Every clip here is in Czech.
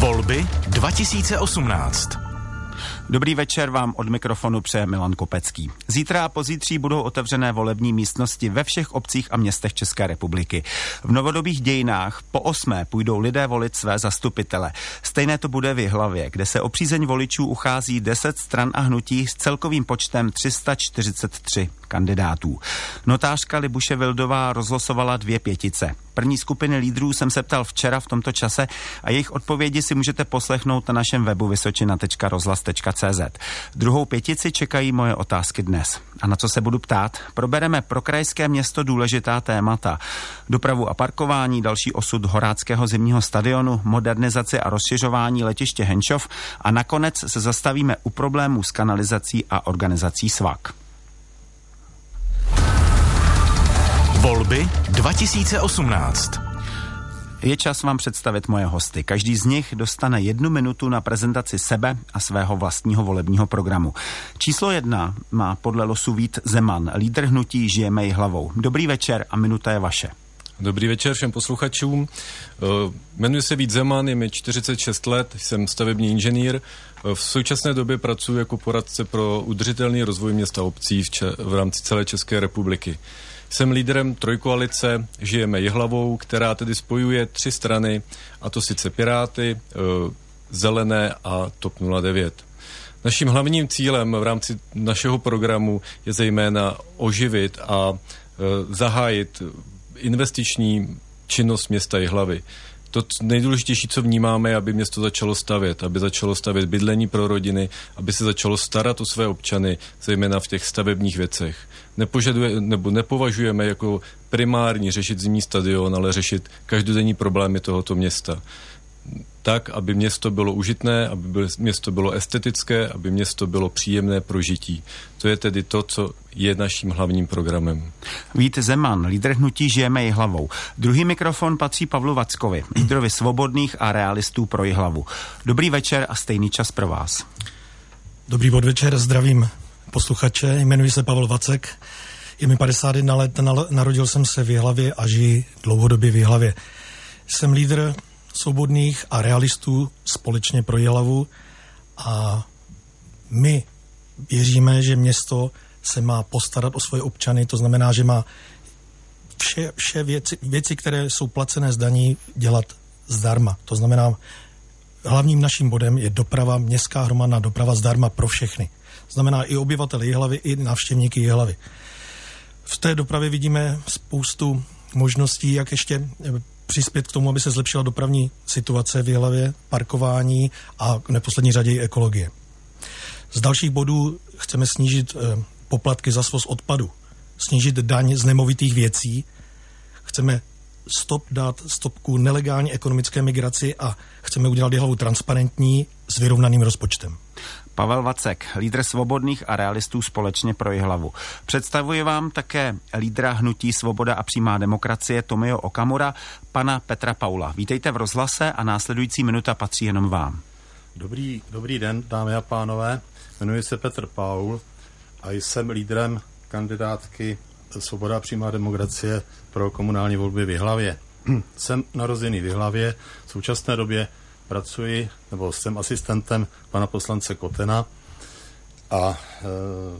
Volby 2018. Dobrý večer vám od mikrofonu přeje Milan Kopecký. Zítra a pozítří budou otevřené volební místnosti ve všech obcích a městech České republiky. V novodobých dějinách po osmé půjdou lidé volit své zastupitele. Stejné to bude v Jihlavě, kde se o přízeň voličů uchází 10 stran a hnutí s celkovým počtem 343 kandidátů. Notářka Libuše Vildová rozlosovala dvě pětice. První skupiny lídrů jsem se ptal včera v tomto čase a jejich odpovědi si můžete poslechnout na našem webu vysočina.rozhlas.cz. Druhou pětici čekají moje otázky dnes. A na co se budu ptát? Probereme pro krajské město důležitá témata. Dopravu a parkování, další osud Horáckého zimního stadionu, modernizaci a rozšiřování letiště Henčov a nakonec se zastavíme u problémů s kanalizací a organizací svak. Volby 2018. Je čas vám představit moje hosty. Každý z nich dostane jednu minutu na prezentaci sebe a svého vlastního volebního programu. Číslo jedna má podle losu Vít Zeman, lídr hnutí Žijeme i hlavou. Dobrý večer a minuta je vaše. Dobrý večer všem posluchačům. Eh, jmenuji se Vít Zeman, je mi 46 let, jsem stavební inženýr. Eh, v současné době pracuji jako poradce pro udržitelný rozvoj města obcí v, če- v rámci celé České republiky. Jsem lídrem trojkoalice Žijeme Jihlavou, která tedy spojuje tři strany, a to sice Piráty, eh, Zelené a TOP 09. Naším hlavním cílem v rámci našeho programu je zejména oživit a eh, zahájit investiční činnost města Jihlavy to nejdůležitější, co vnímáme, je, aby město začalo stavět, aby začalo stavět bydlení pro rodiny, aby se začalo starat o své občany, zejména v těch stavebních věcech. Nepožaduje, nebo nepovažujeme jako primární řešit zimní stadion, ale řešit každodenní problémy tohoto města tak, aby město bylo užitné, aby město bylo estetické, aby město bylo příjemné pro žití. To je tedy to, co je naším hlavním programem. Vít Zeman, lídr hnutí Žijeme hlavou. Druhý mikrofon patří Pavlu Vackovi, lídrovi svobodných a realistů pro hlavu. Dobrý večer a stejný čas pro vás. Dobrý podvečer, zdravím posluchače, jmenuji se Pavel Vacek, je mi 51 let, narodil jsem se v Jihlavě a žiji dlouhodobě v Jihlavě. Jsem lídr svobodných a realistů společně pro Jihlavu a my věříme, že město se má postarat o svoje občany, to znamená, že má vše, vše věci, věci, které jsou placené z daní, dělat zdarma. To znamená, hlavním naším bodem je doprava, městská hromadná doprava zdarma pro všechny. Znamená i obyvatele Jihlavy, i návštěvníky Jihlavy. V té dopravě vidíme spoustu možností, jak ještě přispět k tomu, aby se zlepšila dopravní situace v Jihlavě, parkování a v neposlední řadě i ekologie. Z dalších bodů chceme snížit eh, poplatky za svoz odpadu, snížit daň z nemovitých věcí, chceme stop dát stopku nelegální ekonomické migraci a chceme udělat Jihlavu transparentní s vyrovnaným rozpočtem. Pavel Vacek, lídr svobodných a realistů společně pro hlavu. Představuji vám také lídra hnutí Svoboda a přímá demokracie Tomio Okamura, pana Petra Paula. Vítejte v rozhlase a následující minuta patří jenom vám. Dobrý, dobrý den, dámy a pánové. Jmenuji se Petr Paul a jsem lídrem kandidátky Svoboda a přímá demokracie pro komunální volby v Jihlavě. jsem narozený v Jihlavě, v současné době pracuji, nebo jsem asistentem pana poslance Kotena a e,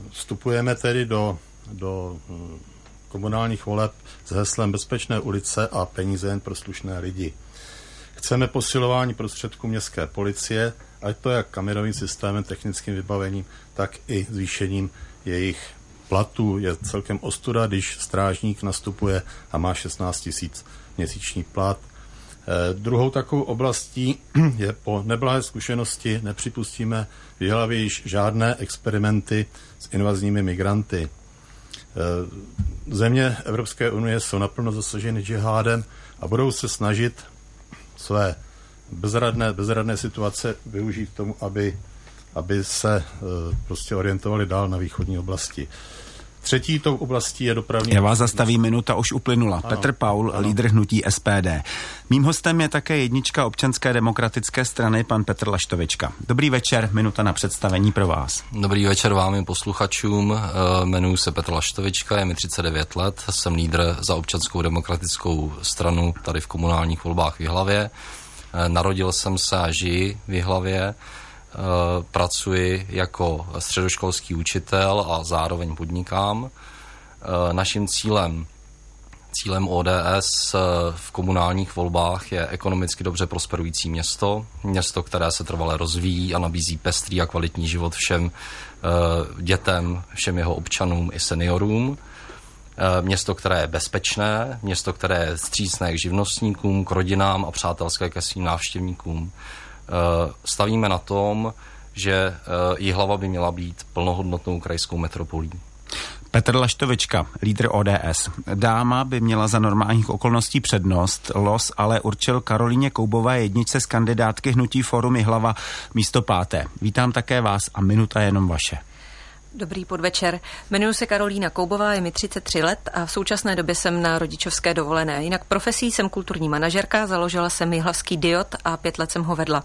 vstupujeme tedy do, do e, komunálních voleb s heslem Bezpečné ulice a peníze jen pro slušné lidi. Chceme posilování prostředků městské policie, ať to jak kamerovým systémem, technickým vybavením, tak i zvýšením jejich platů. Je celkem ostuda, když strážník nastupuje a má 16 tisíc měsíční plat. Eh, druhou takovou oblastí je po neblahé zkušenosti nepřipustíme v již žádné experimenty s invazními migranty. Eh, země Evropské unie jsou naplno zasaženy džihádem a budou se snažit své bezradné, bezradné situace využít k tomu, aby, aby se eh, prostě orientovali dál na východní oblasti. Třetí tou oblastí je dopravní. Já vás zastavím, minuta už uplynula. Ano, Petr Paul, ano. lídr hnutí SPD. Mým hostem je také jednička občanské demokratické strany, pan Petr Laštovička. Dobrý večer, minuta na představení pro vás. Dobrý večer vám i posluchačům. Eh, jmenuji se Petr Laštovička, je mi 39 let, jsem lídr za občanskou demokratickou stranu tady v komunálních volbách v Jihlavě. Narodil jsem se a žiji v Jihlavě. Pracuji jako středoškolský učitel a zároveň podnikám. Naším cílem Cílem ODS v komunálních volbách je ekonomicky dobře prosperující město, město, které se trvale rozvíjí a nabízí pestrý a kvalitní život všem dětem, všem jeho občanům i seniorům. Eh, město, které je bezpečné, město, které je střícné k živnostníkům, k rodinám a přátelské ke svým návštěvníkům. Eh, stavíme na tom, že eh, Jihlava by měla být plnohodnotnou krajskou metropolí. Petr Laštovička, lídr ODS. Dáma by měla za normálních okolností přednost, los ale určil Karolíně Koubové jedničce z kandidátky Hnutí Forum Jihlava místo páté. Vítám také vás a minuta je jenom vaše. Dobrý podvečer. Jmenuji se Karolína Koubová, je mi 33 let a v současné době jsem na rodičovské dovolené. Jinak profesí jsem kulturní manažerka, založila jsem Jihlavský diod a pět let jsem ho vedla.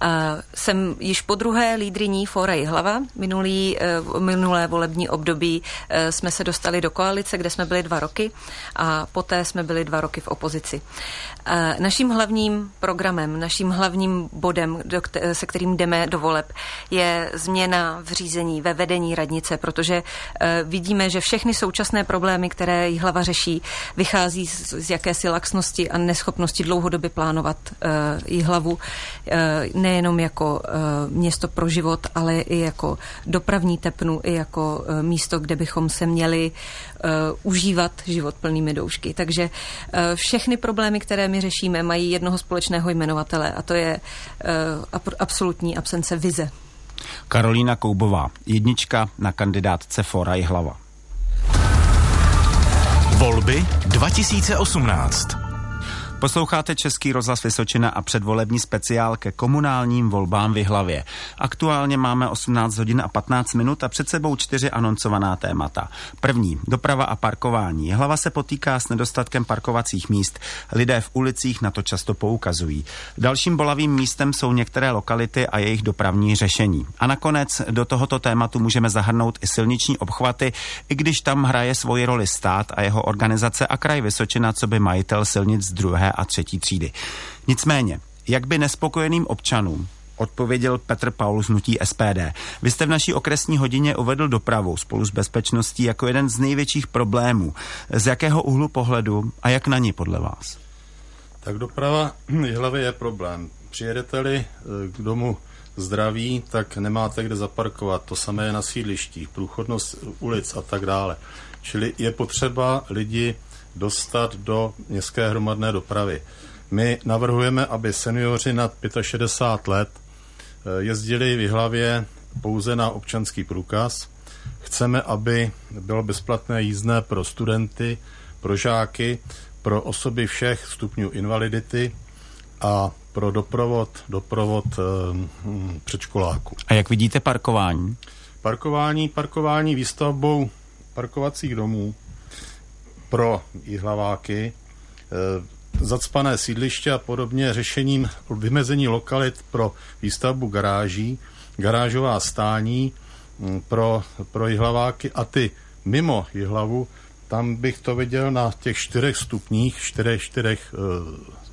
A jsem již po druhé lídriní Fora Jihlava. Minulý, eh, minulé volební období eh, jsme se dostali do koalice, kde jsme byli dva roky a poté jsme byli dva roky v opozici. A naším hlavním programem, naším hlavním bodem, se kterým jdeme do voleb, je změna v řízení, ve vedení vedení radnice, protože uh, vidíme, že všechny současné problémy, které hlava řeší, vychází z, z jakési laxnosti a neschopnosti dlouhodobě plánovat uh, hlavu uh, nejenom jako město pro život, ale i jako dopravní tepnu, i jako místo, kde bychom se měli užívat život plnými doušky. Takže všechny problémy, které my řešíme, mají jednoho společného jmenovatele a to je absolutní absence vize. Karolína Koubová, jednička na kandidátce Fora Hlava. Volby 2018. Posloucháte Český rozhlas Vysočina a předvolební speciál ke komunálním volbám v hlavě. Aktuálně máme 18 hodin a 15 minut a před sebou čtyři anoncovaná témata. První, doprava a parkování. Hlava se potýká s nedostatkem parkovacích míst. Lidé v ulicích na to často poukazují. Dalším bolavým místem jsou některé lokality a jejich dopravní řešení. A nakonec do tohoto tématu můžeme zahrnout i silniční obchvaty, i když tam hraje svoji roli stát a jeho organizace a kraj Vysočina, co by majitel silnic druhé a třetí třídy. Nicméně, jak by nespokojeným občanům odpověděl Petr Paul z Nutí SPD. Vy jste v naší okresní hodině uvedl dopravu spolu s bezpečností jako jeden z největších problémů. Z jakého úhlu pohledu a jak na ní podle vás? Tak doprava hlavě je problém. Přijedete-li eh, k domu zdraví, tak nemáte kde zaparkovat. To samé je na sídlištích, průchodnost ulic a tak dále. Čili je potřeba lidi dostat do městské hromadné dopravy. My navrhujeme, aby seniori nad 65 let eh, jezdili v hlavě pouze na občanský průkaz. Chceme, aby bylo bezplatné jízdné pro studenty, pro žáky, pro osoby všech stupňů invalidity a pro doprovod, doprovod e, předškoláků. A jak vidíte parkování? Parkování, parkování výstavbou parkovacích domů pro jihlaváky, eh, zacpané sídliště a podobně řešením vymezení lokalit pro výstavbu garáží, garážová stání hm, pro, pro jihlaváky a ty mimo jihlavu, tam bych to viděl na těch čtyřech stupních, čtyřech, čtyřech e,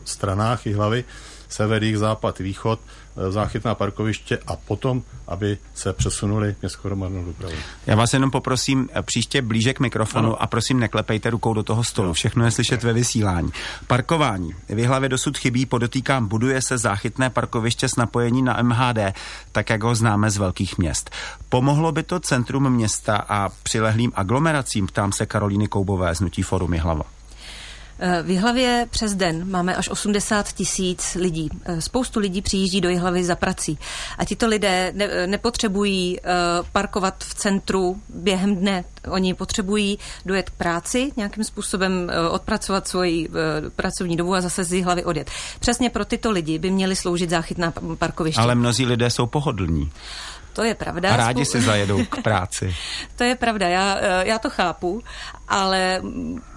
stranách jihlavy, sever, jih, západ, východ, záchytná parkoviště a potom, aby se přesunuli městskou hromadnou dopravu. Já vás jenom poprosím eh, příště blíže k mikrofonu ano. a prosím neklepejte rukou do toho stolu. Všechno je slyšet ve vysílání. Parkování. V hlavě dosud chybí, podotýkám, buduje se záchytné parkoviště s napojení na MHD, tak jak ho známe z velkých měst. Pomohlo by to centrum města a přilehlým aglomeracím, ptám se Karolíny Koubové z Nutí Forum Hlava. Eh, v Jihlavě přes den máme až 80 tisíc lidí. Eh, spoustu lidí přijíždí do Jihlavy za prací. A tito lidé ne, eh, nepotřebují parkovat v centru během dne. Oni potřebují dojet k práci, nějakým způsobem odpracovat svoji pracovní dobu a zase z Jihlavy odjet. Přesně pro tyto lidi by měly sloužit záchytná parkoviště. Ale mnozí lidé jsou pohodlní. To je pravda. A rádi si zajedou k práci. to je pravda, já, já to chápu, ale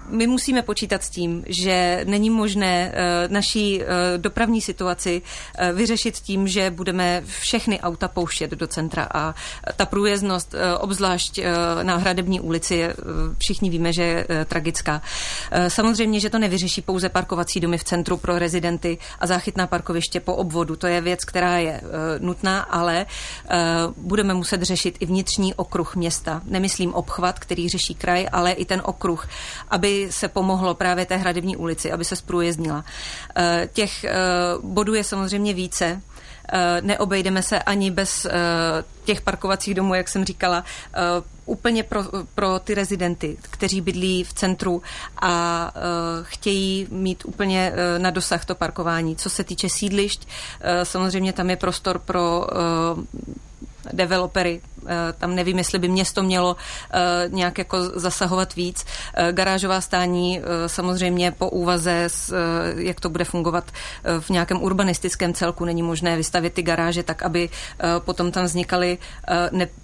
my musíme počítat s tím, že není možné uh, naší uh, dopravní situaci uh, vyřešit tím, že budeme všechny auta pouštět do centra a ta průjezdnost, uh, obzvlášť uh, na Hradební ulici, uh, všichni víme, že je uh, tragická. Uh, samozřejmě, že to nevyřeší pouze parkovací domy v centru pro rezidenty a záchytná parkoviště po obvodu. To je věc, která je uh, nutná, ale uh, budeme muset řešit i vnitřní okruh města. Nemyslím obchvat, který řeší kraj, ale i ten okruh, aby se pomohlo právě té Hradební ulici, aby se zprůjezdnila. Eh, těch eh, bodů je samozřejmě více. Eh, neobejdeme se ani bez těch parkovacích domů, jak jsem říkala, úplně pro, pro ty rezidenty, kteří bydlí v centru a chtějí mít úplně na dosah to parkování. Co se týče sídlišť, samozřejmě tam je prostor pro developery. Eh, tam nevím, jestli by město mělo eh, nějak jako zasahovat víc. Eh, garážová stání samozřejmě po úvaze, jak to bude fungovat v nějakém urbanistickém celku, není možné vystavit ty garáže tak, aby potom tam vznikaly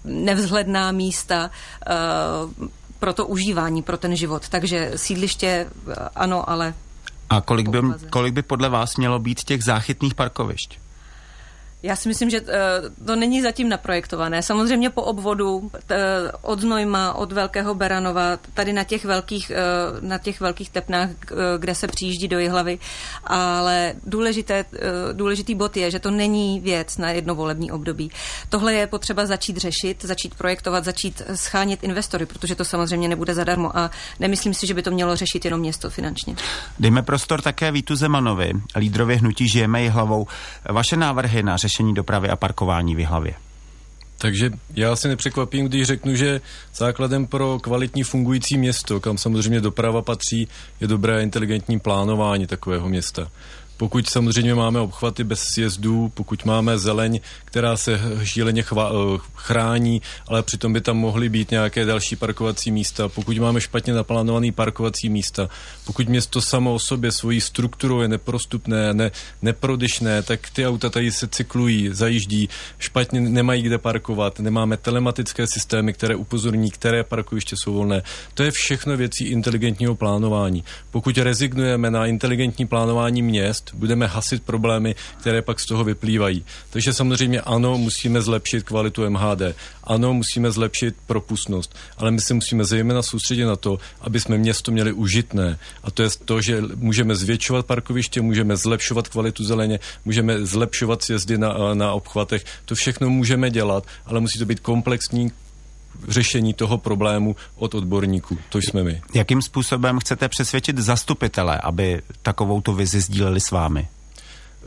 nevzhledná místa pro to užívání, pro ten život. Takže sídliště ano, ale a kolik by, kolik by podle vás mělo být těch záchytných parkovišť? Já si myslím, že eh, to není zatím naprojektované. Samozřejmě po obvodu od Znojma, od Velkého Beranova, tady na těch velkých, eh, na těch velkých tepnách, eh, kde se přijíždí do Jihlavy, ale důležité, důležitý bod je, že to není věc na jedno volební období. Tohle je potřeba začít řešit, začít projektovat, začít schánět investory, protože to samozřejmě nebude zadarmo a nemyslím si, že by to mělo řešit jenom město finančně. Dejme prostor také Vítu Zemanovi, lídrovi hnutí Žijeme Jihlavou. Vaše návrhy na řešení dopravy a parkování v hlavě. Takže já si nepřekvapím, když řeknu, že základem pro kvalitní fungující město, kam samozřejmě doprava patří, je dobré inteligentní plánování takového města. Pokud samozřejmě máme obchvaty bez sjezdů, pokud máme zeleň, která se šíleně chva, eh, chrání, ale přitom by tam mohly být nějaké další parkovací místa, pokud máme špatně naplánovaný parkovací místa, pokud město samo o sobě svojí strukturou je neprostupné, ne, neprodyšné, tak ty auta tady se cyklují, zajíždí, špatně nemají kde parkovat, nemáme telematické systémy, které upozorní, které parkoviště jsou volné. To je všechno věcí inteligentního plánování. Pokud rezignujeme na inteligentní plánování měst, budeme hasit problémy, které pak z toho vyplývají. Takže samozřejmě ano, musíme zlepšit kvalitu MHD, ano, musíme zlepšit propustnost, ale my se musíme zejména soustředit na to, aby jsme město měli užitné. A to je to, že můžeme zvětšovat parkoviště, můžeme zlepšovat kvalitu zeleně, můžeme zlepšovat sjezdy na, na obchvatech. To všechno můžeme dělat, ale musí to být komplexní, řešení toho problému od odborníků. To jsme my. Jakým způsobem chcete přesvědčit zastupitele, aby takovou tu vizi sdíleli s vámi?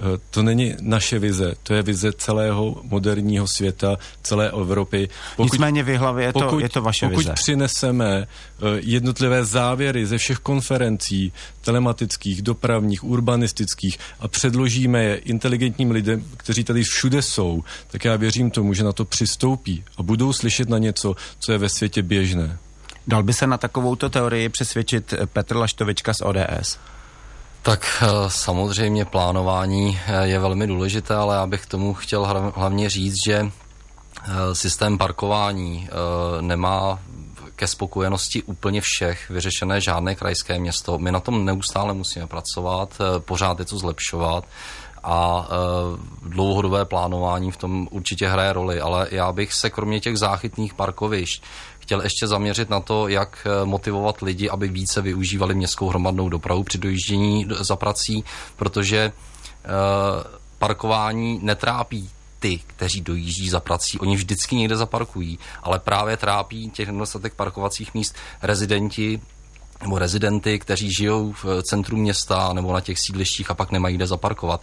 Eh, to není naše vize, to je vize celého moderního světa, celé Evropy. Pokud, Nicméně v hlavě je to, pokud, je to vaše pokud vize. Pokud přineseme uh, jednotlivé závěry ze všech konferencí telematických, dopravních, urbanistických a předložíme je inteligentním lidem, kteří tady všude jsou, tak já věřím tomu, že na to přistoupí a budou slyšet na něco, co je ve světě běžné. Dal by se na takovouto teorii přesvědčit Petr Laštovička z ODS? Tak eh, samozřejmě plánování eh, je velmi důležité, ale já bych tomu chtěl hlavně říct, že eh, systém parkování nemá ke spokojenosti úplně všech vyřešené žádné krajské město. My na tom neustále musíme pracovat, pořád je to zlepšovat a dlouhodobé plánování v tom určitě hraje roli, ale já bych se kromě těch záchytných parkovišť chtěl ještě zaměřit na to, jak eh, motivovat lidi, aby více využívali městskou hromadnou dopravu při dojíždění za prací, protože eh, parkování netrápí ty, kteří dojíždí za prací, oni vždycky někde zaparkují, ale právě trápí těch nedostatek parkovacích míst rezidenti nebo rezidenty, kteří žijou v centru města nebo na těch sídlištích a pak nemají kde zaparkovat.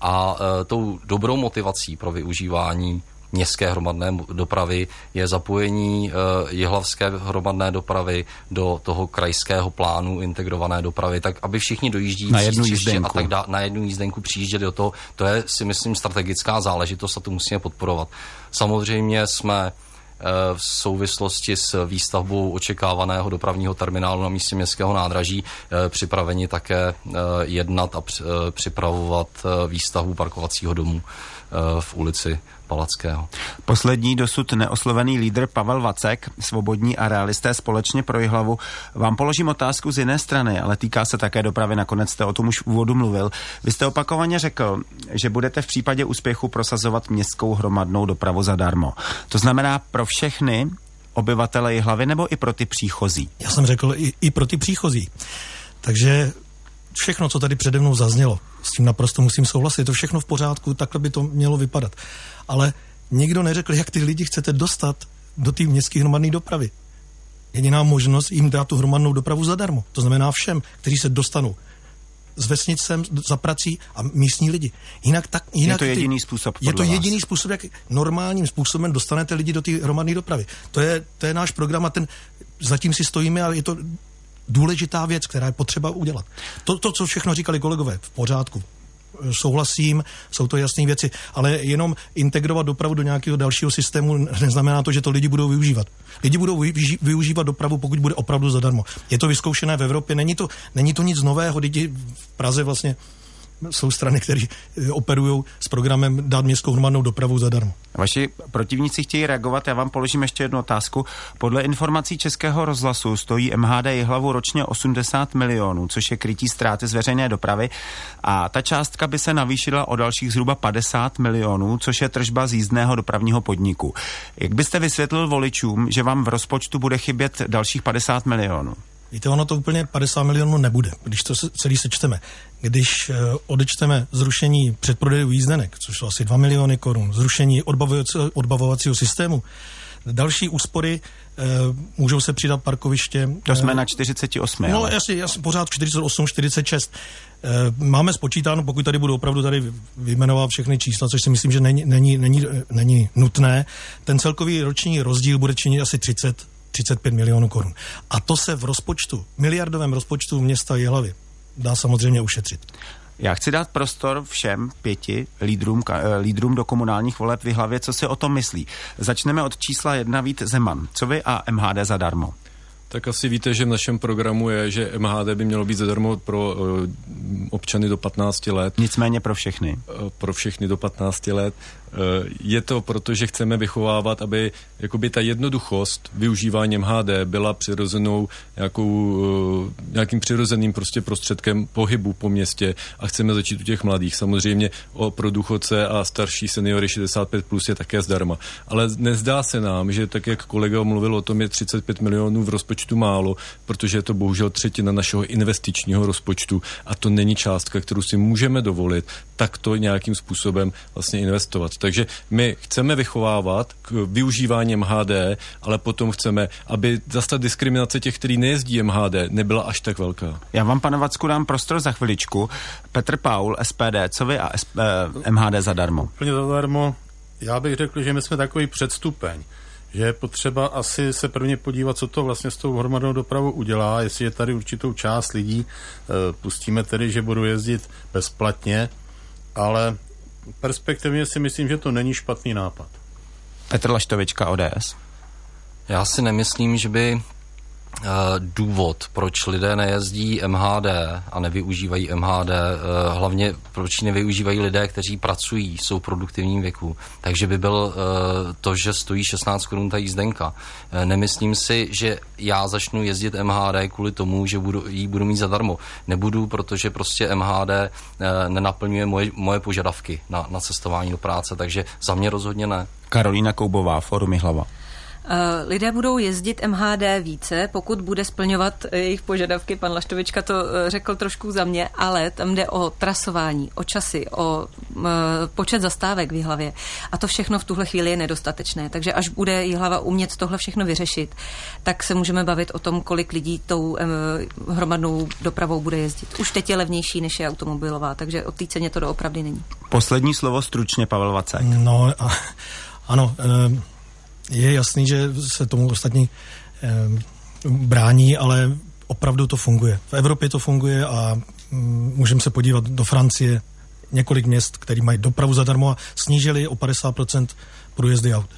A e, tou dobrou motivací pro využívání městské hromadné dopravy je zapojení uh, jihlavské hromadné dopravy do toho krajského plánu integrované dopravy, tak aby všichni dojíždí na jednu jízdenku. a tak dá, na jednu jízdenku přijížděli do toho. To je si myslím strategická záležitost a to musíme podporovat. Samozřejmě jsme eh, v souvislosti s výstavbou očekávaného dopravního terminálu na místě městského nádraží eh, připraveni také jednat a připravovat výstavbu parkovacího domu v ulici Palackého. Poslední dosud neoslovený lídr Pavel Vacek, svobodní a realisté společně pro Jihlavu, vám položím otázku z jiné strany, ale týká se také dopravy, nakonec jste o tom už v úvodu mluvil. Vy jste opakovaně řekl, že budete v případě úspěchu prosazovat městskou hromadnou dopravu zadarmo. To znamená pro všechny obyvatele Jihlavy nebo i pro ty příchozí? Já jsem řekl i, i pro ty příchozí. Takže všechno, co tady přede mnou zaznělo, s tím naprosto musím souhlasit, je to všechno v pořádku, takhle by to mělo vypadat. Ale nikdo neřekl, jak ty lidi chcete dostat do té městské hromadné dopravy. Jediná možnost jim dát tu hromadnou dopravu zadarmo. To znamená všem, kteří se dostanou s vesnicem za prací a místní lidi. Jinak tak, jinak je to jediný ty, způsob. Je to vás. jediný způsob, jak normálním způsobem dostanete lidi do té hromadné dopravy. To je, to je náš program a ten zatím si stojíme a je to důležitá věc, která je potřeba udělat. To, to co všechno říkali kolegové, v pořádku souhlasím, jsou to jasné věci, ale jenom integrovat dopravu do nějakého dalšího systému neznamená to, že to lidi budou využívat. Lidi budou využívat dopravu, pokud bude opravdu zadarmo. Je to vyzkoušené v Evropě, není to, není to nic nového, lidi v Praze vlastně jsou strany, které eh, operují s programem dát městskou hromadnou dopravu zadarmo. Vaši protivníci chtějí reagovat, já vám položím ještě jednu otázku. Podle informací Českého rozhlasu stojí MHD hlavu ročně 80 milionů, což je krytí ztráty z veřejné dopravy a ta částka by se navýšila o dalších zhruba 50 milionů, což je tržba z jízdného dopravního podniku. Jak byste vysvětlil voličům, že vám v rozpočtu bude chybět dalších 50 milionů? Víte, ono to úplně 50 milionů nebude, když to celý sečteme. Když uh, odečteme zrušení předprodejů jízdenek, což jsou asi 2 miliony korun, zrušení odbavovacího, odbavovacího systému, další úspory uh, můžou se přidat parkoviště. To jsme uh, na 48. No ale. jasně, jasně, pořád 48, 46. Máme spočítáno, pokud tady budu opravdu tady vyjmenovat všechny čísla, což si myslím, že není, není, není, není nutné, ten celkový roční rozdíl bude činit asi 30 35 milionů korun. A to se v rozpočtu, miliardovém rozpočtu města Jihlavy dá samozřejmě ušetřit. Já chci dát prostor všem pěti lídrům, eh, lídrům do komunálních voleb v hlavě, co si o tom myslí. Začneme od čísla jedna Vít Zeman. Co vy a MHD zadarmo? Tak asi víte, že v našem programu je, že MHD by mělo být zadarmo pro uh, občany do 15 let. Nicméně pro všechny. Uh, pro všechny do 15 let. Eh, je to proto, že chceme vychovávat, aby jakoby ta jednoduchost využívání MHD byla přirozenou nějakou, eh, nějakým přirozeným prostě prostředkem pohybu po městě a chceme začít u těch mladých. Samozřejmě o pro důchodce a starší seniory 65 plus je také zdarma. Ale nezdá se nám, že tak, jak kolega mluvil o tom, je 35 milionů v rozpočtu málo, protože je to bohužel třetina našeho investičního rozpočtu a to není částka, kterou si můžeme dovolit takto nějakým způsobem vlastně investovat. Takže my chceme vychovávat k využívání MHD, ale potom chceme, aby zase ta diskriminace těch, kteří nejezdí MHD, nebyla až tak velká. Já vám, pane Vacku, dám prostor za chviličku. Petr Paul, SPD, co vy a SP, eh, MHD zadarmo? Úplně zadarmo. Já bych řekl, že my jsme takový předstupeň že je potřeba asi se prvně podívat, co to vlastně s tou hromadnou dopravou udělá, jestli je tady určitou část lidí, e, pustíme tedy, že budou jezdit bezplatně, ale perspektivně si myslím, že to není špatný nápad. Petr Laštovička, ODS. Já si nemyslím, že by důvod, proč lidé nejezdí MHD a nevyužívají MHD, eh, hlavně proč nevyužívají lidé, kteří pracují, jsou v produktivním věku. Takže by byl eh, to, že stojí 16 korun ta jízdenka. Nemyslím si, že já začnu jezdit MHD kvůli tomu, že budu, jí budu mít zadarmo. Nebudu, protože prostě MHD nenaplňuje moje, moje požadavky na, na cestování do práce, takže za mě rozhodně ne. Karolína Koubová, Forum Hlava. Eh, lidé budou jezdit MHD více, pokud bude splňovat jejich požadavky. Pan Laštovička to eh, řekl trošku za mě, ale tam jde o trasování, o časy, o eh, počet zastávek v hlavě. A to všechno v tuhle chvíli je nedostatečné. Takže až bude hlava umět tohle všechno vyřešit, tak se můžeme bavit o tom, kolik lidí tou hromadnou dopravou bude jezdit. Už teď je levnější, než je automobilová, takže o té ceně to doopravdy není. Poslední slovo stručně, Pavel Vacek. No, a, ano, je jasný, že se tomu ostatní eh, brání, ale opravdu to funguje. V Evropě to funguje a mm, můžeme se podívat do Francie, několik měst, které mají dopravu zadarmo a snížili o 50% průjezdy aut.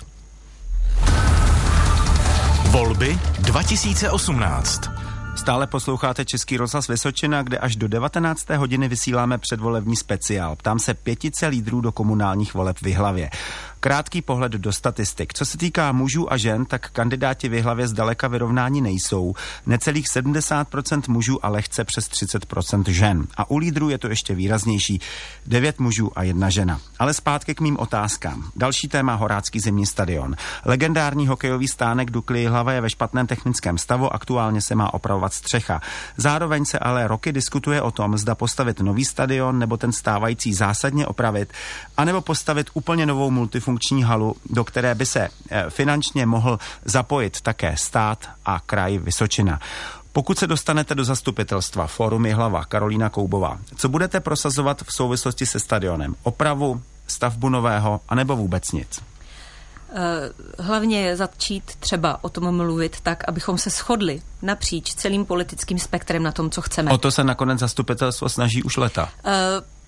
Volby 2018. Stále posloucháte Český rozhlas Vysočina, kde až do 19. hodiny vysíláme předvolební speciál. Ptám se pětice lídrů do komunálních voleb v Vyhlavě. Krátký pohled do statistik. Co se týká mužů a žen, tak kandidáti v hlavě zdaleka vyrovnání nejsou. Necelých 70% mužů a lehce přes 30% žen. A u lídrů je to ještě výraznější. 9 mužů a jedna žena. Ale zpátky k mým otázkám. Další téma Horácký zimní stadion. Legendární hokejový stánek Dukly hlava je ve špatném technickém stavu, aktuálně se má opravovat střecha. Zároveň se ale roky diskutuje o tom, zda postavit nový stadion nebo ten stávající zásadně opravit, anebo postavit úplně novou multifunkční funkční halu, do které by se eh, finančně mohl zapojit také stát a kraj Vysočina. Pokud se dostanete do zastupitelstva Fórum hlava Karolína Koubová, co budete prosazovat v souvislosti se stadionem? Opravu, stavbu nového, anebo vůbec nic? Eh, hlavně je začít třeba o tom mluvit tak, abychom se shodli napříč celým politickým spektrem na tom, co chceme. O to se nakonec zastupitelstvo snaží už leta. Uh,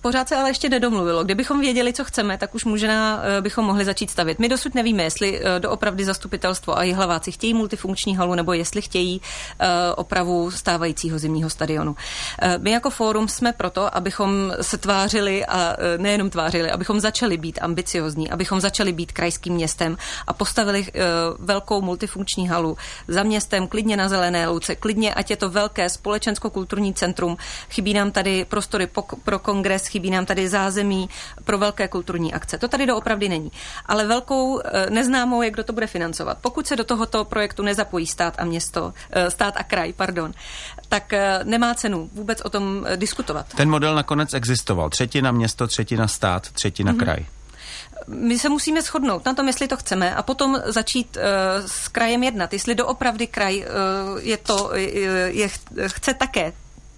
Pořád se ale ještě nedomluvilo. Kdybychom věděli, co chceme, tak už možná eh, bychom mohli začít stavět. My dosud nevíme, jestli eh, doopravdy zastupitelstvo a hlaváci chtějí multifunkční halu, nebo jestli chtějí eh, opravu stávajícího zimního stadionu. My jako fórum jsme proto, abychom se tvářili a nejenom tvářili, abychom začali být ambiciozní, abychom začali být krajským městem a postavili velkou multifunkční halu za městem, klidně na zelené louce, klidně, ať je to velké společensko-kulturní centrum. Chybí nám tady prostory pro kongres, chybí nám tady zázemí pro velké kulturní akce. To tady doopravdy není. Ale velkou eh, neznámou je, kdo to bude financovat. Pokud se do tohoto projektu nezapojí stát a město, eh, stát a kraj, pardon, tak eh, nemá cenu vůbec o tom diskutovat. Ten model nakonec existoval. Třetina město, třetina stát, třetina mm-hmm. kraj my se musíme shodnout na tom, jestli to chceme a potom začít uh, s krajem jednat, jestli doopravdy kraj uh, je to, je, je, chce také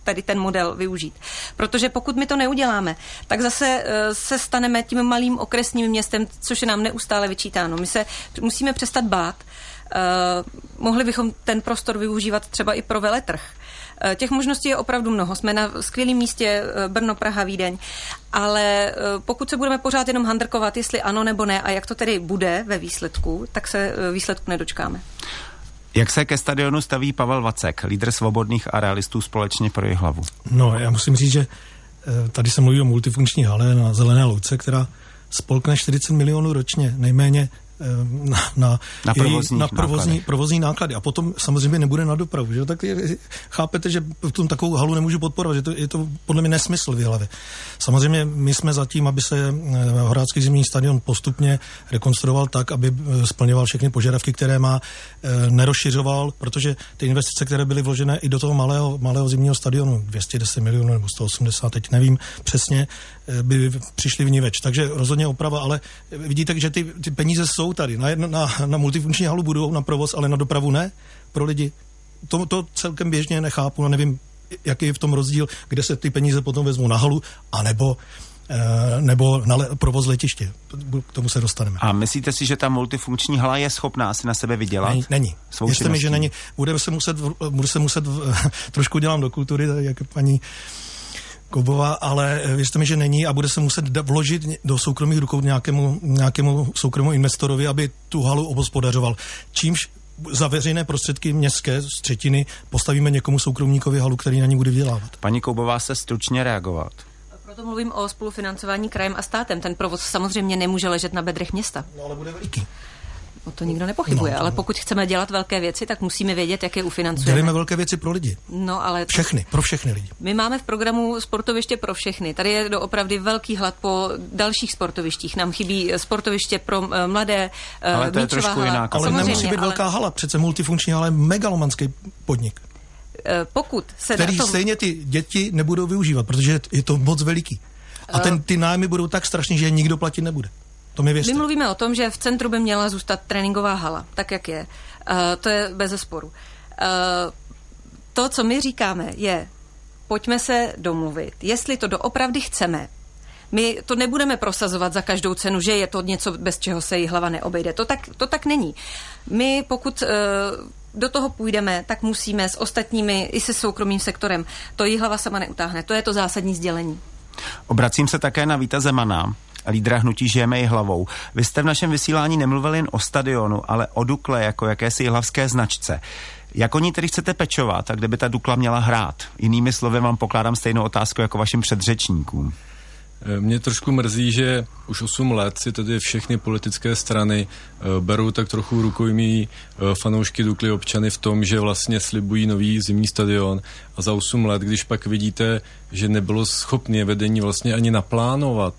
tady ten model využít. Protože pokud my to neuděláme, tak zase eh, se staneme tím malým okresním městem, což je nám neustále vyčítáno. My se musíme přestat bát. Uh, mohli bychom ten prostor využívat třeba i pro veletrh. Uh, těch možností je opravdu mnoho. Jsme na skvělém místě Brno, Praha, Vídeň, ale pokud se budeme pořád jenom handrkovat, jestli ano nebo ne a jak to tedy bude ve výsledku, tak se výsledku nedočkáme. Jak se ke stadionu staví Pavel Vacek, lídr svobodných a realistů společně pro hlavu? No, já musím říct, že eh, tady se mluví o multifunkční hale na Zelené louce, která spolkne 40 milionů ročně, nejméně na, na, na, provozní, na provozní, provozní náklady. A potom samozřejmě nebude na dopravu. Že? Tak je, chápete, že v tom takovou halu nemůžu podporovat, že to, je to podle mě nesmysl v hlavě. Samozřejmě my jsme zatím, aby se eh, Horácký zimní stadion postupně rekonstruoval tak, aby eh, splňoval všechny požadavky, které má, nerozšiřoval, protože ty investice, které byly vložené i do toho malého, malého zimního stadionu, 210 milionů nebo 180, teď nevím přesně, by přišly v ní več. Takže rozhodně oprava, ale vidíte, že ty, ty peníze jsou tady. Na, jedno, na, na multifunkční halu budou, na provoz, ale na dopravu ne pro lidi. To, to celkem běžně nechápu a nevím, jaký je v tom rozdíl, kde se ty peníze potom vezmou na halu, anebo eh, nebo na le, provoz letiště. K tomu se dostaneme. A myslíte si, že ta multifunkční hala je schopná si na sebe vydělat? Není. není. Věřte mi, že není. Bude se muset, bude se muset trošku dělám do kultury, jak paní Koubová, ale věřte mi, že není a bude se muset vložit do soukromých rukou nějakému, nějakému soukromému investorovi, aby tu halu obospodařoval. Čímž za veřejné prostředky městské z třetiny postavíme někomu soukromníkovi halu, který na ní bude vydělávat. Paní Koubová se stručně reagovat. Proto mluvím o spolufinancování krajem a státem. Ten provoz samozřejmě nemůže ležet na bedrech města. No ale bude veliký. O to nikdo nepochybuje, no, to... ale pokud chceme dělat velké věci, tak musíme vědět, jak je ufinancujeme. Dělíme velké věci pro lidi. No, ale všechny, pro všechny lidi. My máme v programu sportoviště pro všechny. Tady je doopravdy velký hlad po dalších sportovištích. Nám chybí sportoviště pro uh, mladé. Uh, ale to je trošku hala. jiná. Ale nemusí být ale... velká hala. Přece multifunkční hala je megalomanský podnik. Uh, pokud se Který tom... stejně ty děti nebudou využívat, protože je to moc veliký. A ten, ty nájmy budou tak strašný, že je nikdo platit nebude. To mi věřte. My mluvíme o tom, že v centru by měla zůstat tréninková hala, tak jak je. Uh, to je bez zesporu. Uh, to, co my říkáme, je, pojďme se domluvit, jestli to doopravdy chceme. My to nebudeme prosazovat za každou cenu, že je to něco, bez čeho se jí hlava neobejde. To tak, to tak není. My, pokud uh, do toho půjdeme, tak musíme s ostatními, i se soukromým sektorem. To jí hlava sama neutáhne. To je to zásadní sdělení. Obracím se také na Víta Zemana lídra hnutí Žijeme i hlavou. Vy jste v našem vysílání nemluvili jen o stadionu, ale o Dukle jako jakési hlavské značce. Jak o ní tedy chcete pečovat a kde by ta Dukla měla hrát? Jinými slovy vám pokládám stejnou otázku jako vašim předřečníkům. Eh, mě trošku mrzí, že už 8 let si tedy všechny politické strany uh, berou tak trochu rukojmí uh, fanoušky Dukly občany v tom, že vlastně slibují nový zimní stadion a za 8 let, když pak vidíte, že nebylo schopné vedení vlastně ani naplánovat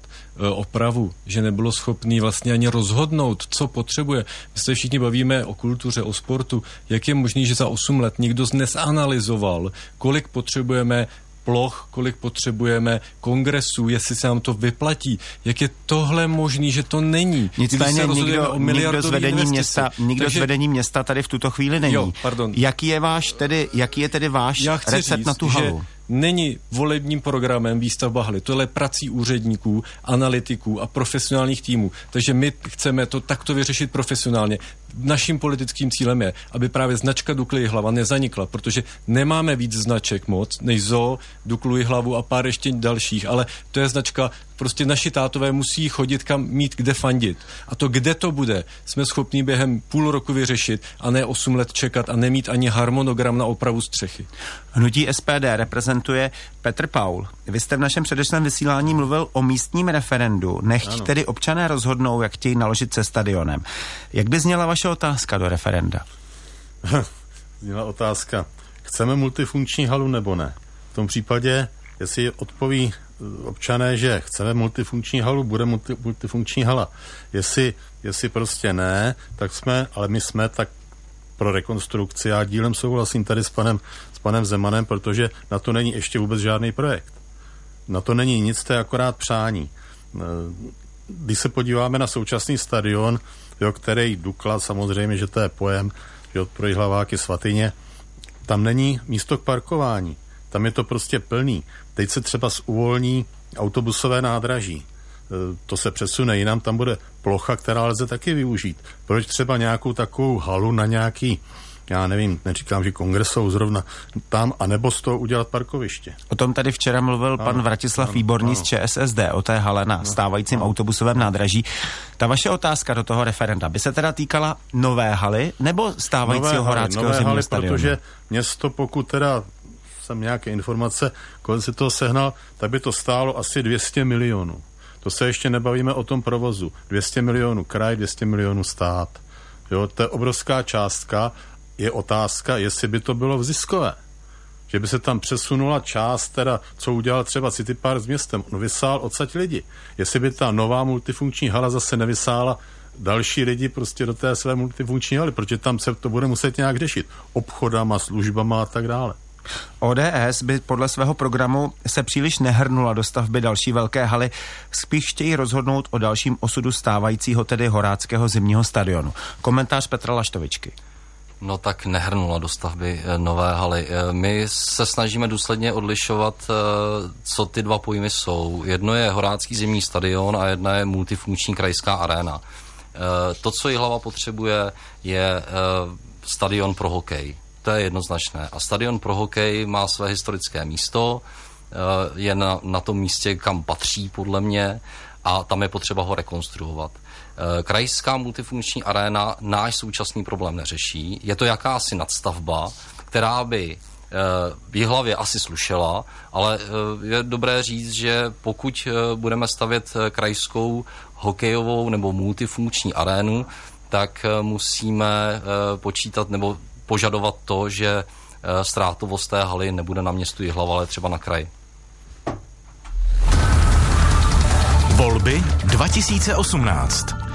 opravu, že nebylo schopný vlastně ani rozhodnout, co potřebuje. My se všichni bavíme o kultuře, o sportu. Jak je možné, že za 8 let nikdo nesanalizoval, kolik potřebujeme ploch, kolik potřebujeme kongresů, jestli se nám to vyplatí. Jak je tohle možný, že to není? Nicméně nikdo, nikdo, z vedení města, nikdo Takže, z vedení města tady v tuto chvíli není. Jo, pardon. Jaký je váš tedy, jaký je tedy váš recept říct, na tu halu? Že není volebním programem výstavba haly. To je prací úředníků, analytiků a profesionálních týmů. Takže my chceme to takto vyřešit profesionálně. Naším politickým cílem je, aby právě značka Dukly hlava nezanikla, protože nemáme víc značek moc, než Zo, Duklu hlavu a pár ještě dalších, ale to je značka, prostě naši tátové musí chodit kam mít kde fandit. A to, kde to bude, jsme schopni během půl roku vyřešit a ne 8 let čekat a nemít ani harmonogram na opravu střechy. Hnutí SPD reprezentuje Petr Paul. Vy jste v našem předešlém vysílání mluvil o místním referendu. Nechť ano. tedy občané rozhodnou, jak chtějí naložit se stadionem. Jak by zněla vaše otázka do referenda? zněla otázka. Chceme multifunkční halu nebo ne? V tom případě, jestli odpoví občané, že chceme multifunkční halu, bude multi, multifunkční hala. Jestli, jestli prostě ne, tak jsme, ale my jsme tak pro rekonstrukci. Já dílem souhlasím tady s panem, s panem Zemanem, protože na to není ještě vůbec žádný projekt. Na to není nic, to je akorát přání. Eh, když se podíváme na současný stadion, jo, který Dukla, samozřejmě, že to je pojem, jo, pro hlaváky svatyně, tam není místo k parkování. Tam je to prostě plný. Teď se třeba uvolní autobusové nádraží. E, to se přesune jinam, tam bude plocha, která lze taky využít. Proč třeba nějakou takovou halu na nějaký já nevím, neříkám, že kongresou zrovna tam, anebo z toho udělat parkoviště. O tom tady včera mluvil ano, pan Vratislav ano, Výborný ano. z ČSSD, o té hale na stávajícím ano. autobusovém nádraží. Ta vaše otázka do toho referenda by se teda týkala nové haly nebo stávajícího nové horáckého nové haly, stadionu? protože město, pokud teda jsem nějaké informace, kolik si toho sehnal, tak by to stálo asi 200 milionů. To se ještě nebavíme o tom provozu. 200 milionů kraj, 200 milionů stát. Jo, to je obrovská částka. Je otázka, jestli by to bylo ziskové. Že by se tam přesunula část, teda, co udělal třeba City Park s městem. On vysál odsaď lidi. Jestli by ta nová multifunkční hala zase nevysála další lidi prostě do té své multifunkční haly, protože tam se to bude muset nějak řešit. Obchodama, službama a tak dále. ODS by podle svého programu se příliš nehrnula do stavby další velké haly, spíš chtějí rozhodnout o dalším osudu stávajícího, tedy Horáckého zimního stadionu. Komentář Petra Laštovičky. No tak nehrnula do stavby eh, nové haly. Eh, my se snažíme důsledně odlišovat, eh, co ty dva pojmy jsou. Jedno je Horácký zimní stadion a jedna je multifunkční krajská arena. To, co hlava potřebuje, je stadion pro hokej to je jednoznačné. A stadion pro hokej má své historické místo, je na, na tom místě, kam patří podle mě a tam je potřeba ho rekonstruovat. Eh, krajská multifunkční aréna náš současný problém neřeší. Je to jakási nadstavba, která by eh, v hlavě asi slušela, ale je dobré říct, že pokud budeme stavět krajskou hokejovou nebo multifunkční arénu, tak musíme počítat nebo požadovat to, že eh, ztrátovost té haly nebude na městu Jihlava, ale třeba na kraji. Volby 2018.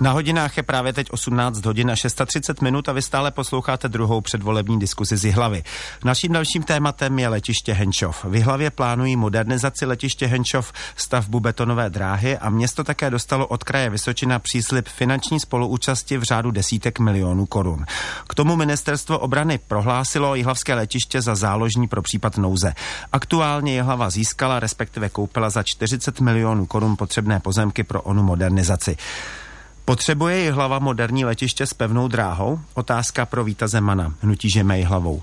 Na hodinách je právě teď 18 hodin a 630 minut a vy stále posloucháte druhou předvolební diskuzi z Jihlavy. Naším dalším tématem je letiště Henčov. V Jihlavě plánují modernizaci letiště Henčov, stavbu betonové dráhy a město také dostalo od kraje Vysočina příslip finanční spoluúčasti v řádu desítek milionů korun. K tomu ministerstvo obrany prohlásilo jihlavské letiště za záložní pro případ nouze. Aktuálně Jihlava získala, respektive koupila za 40 milionů korun potřebné pozemky pro onu modernizaci. Potřebuje ji hlava moderní letiště s pevnou dráhou? Otázka pro Víta Zemana. Hnutí žemej hlavou.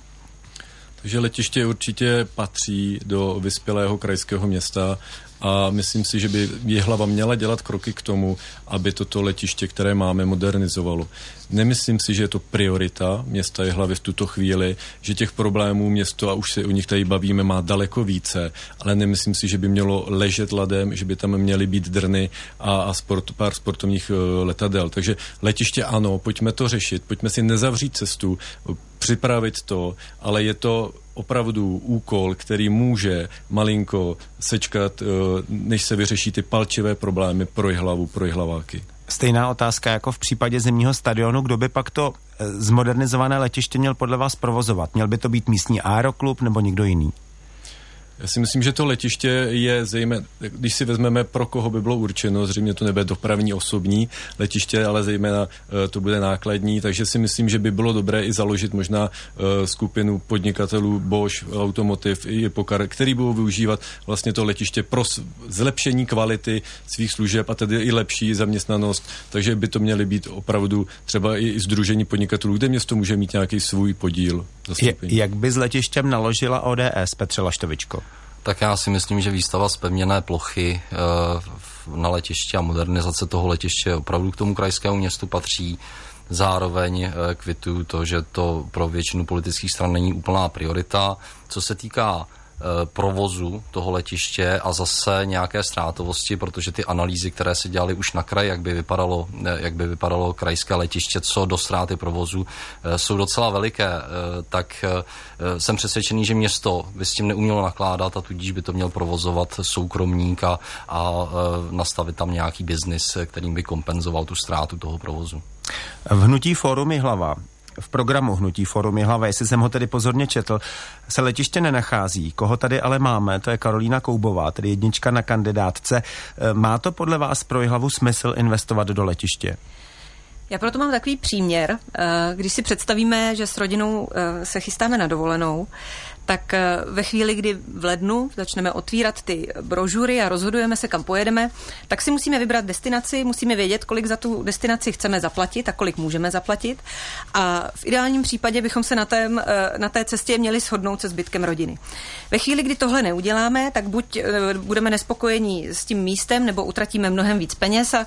že letiště určitě patří do vyspělého krajského města a myslím si, že by hlava měla dělat kroky k tomu, aby toto letiště, které máme, modernizovalo. Nemyslím si, že je to priorita města hlavy v tuto chvíli, že těch problémů město, a už se o nich tady bavíme, má daleko více, ale nemyslím si, že by mělo ležet ladem, že by tam měly být drny a, a sport, pár sportovních uh, letadel. Takže letiště ano, pojďme to řešit, pojďme si nezavřít cestu, připravit to, ale je to opravdu úkol, který může malinko sečkat, eh, než se vyřeší ty palčivé problémy pro hlavu, pro hlaváky. Stejná otázka jako v případě zimního stadionu. Kdo by pak to eh, zmodernizované letiště měl podle vás provozovat? Měl by to být místní aeroklub nebo někdo jiný? Já si myslím, že to letiště je zejména, když si vezmeme, pro koho by bylo určeno, zřejmě to nebude dopravní osobní letiště, ale zejména uh, to bude nákladní, takže si myslím, že by bylo dobré i založit možná uh, skupinu podnikatelů Bosch, Automotiv i Pokar, který budou využívat vlastně to letiště pro zlepšení kvality svých služeb a tedy i lepší zaměstnanost, takže by to měly být opravdu třeba i, i združení podnikatelů, kde město může mít nějaký svůj podíl. Je, jak by s letištěm naložila ODS, Petře Laštovičko? Tak já si myslím, že výstava zpevněné plochy e, na letiště a modernizace toho letiště opravdu k tomu krajskému městu patří. Zároveň e, kvituju to, že to pro většinu politických stran není úplná priorita. Co se týká Eh, provozu toho letiště a zase nějaké ztrátovosti, protože ty analýzy, které se dělaly už na kraj, jak by vypadalo, eh, jak by vypadalo krajské letiště, co do ztráty provozu, eh, jsou docela veliké, tak jsem přesvědčený, že město by s tím neumělo nakládat a tudíž by to měl provozovat soukromník a, a nastavit tam nějaký biznis, kterým by kompenzoval tu ztrátu toho provozu. V hnutí Fórum hlava v programu Hnutí Forum hlava, jestli jsem ho tedy pozorně četl, se letiště nenachází. Koho tady ale máme, to je Karolína Koubová, tedy jednička na kandidátce. E, má to podle vás pro hlavu smysl investovat do letiště? Já proto mám takový příměr. E, když si představíme, že s rodinou e, se chystáme na dovolenou, tak eh, ve chvíli, kdy v lednu začneme otvírat ty brožury a rozhodujeme se, kam pojedeme, tak si musíme vybrat destinaci, musíme vědět, kolik za tu destinaci chceme zaplatit a kolik můžeme zaplatit. A v ideálním případě bychom se na, tém, eh, na té cestě měli shodnout se zbytkem rodiny. Ve chvíli, kdy tohle neuděláme, tak buď eh, budeme nespokojení s tím místem, nebo utratíme mnohem víc peněz a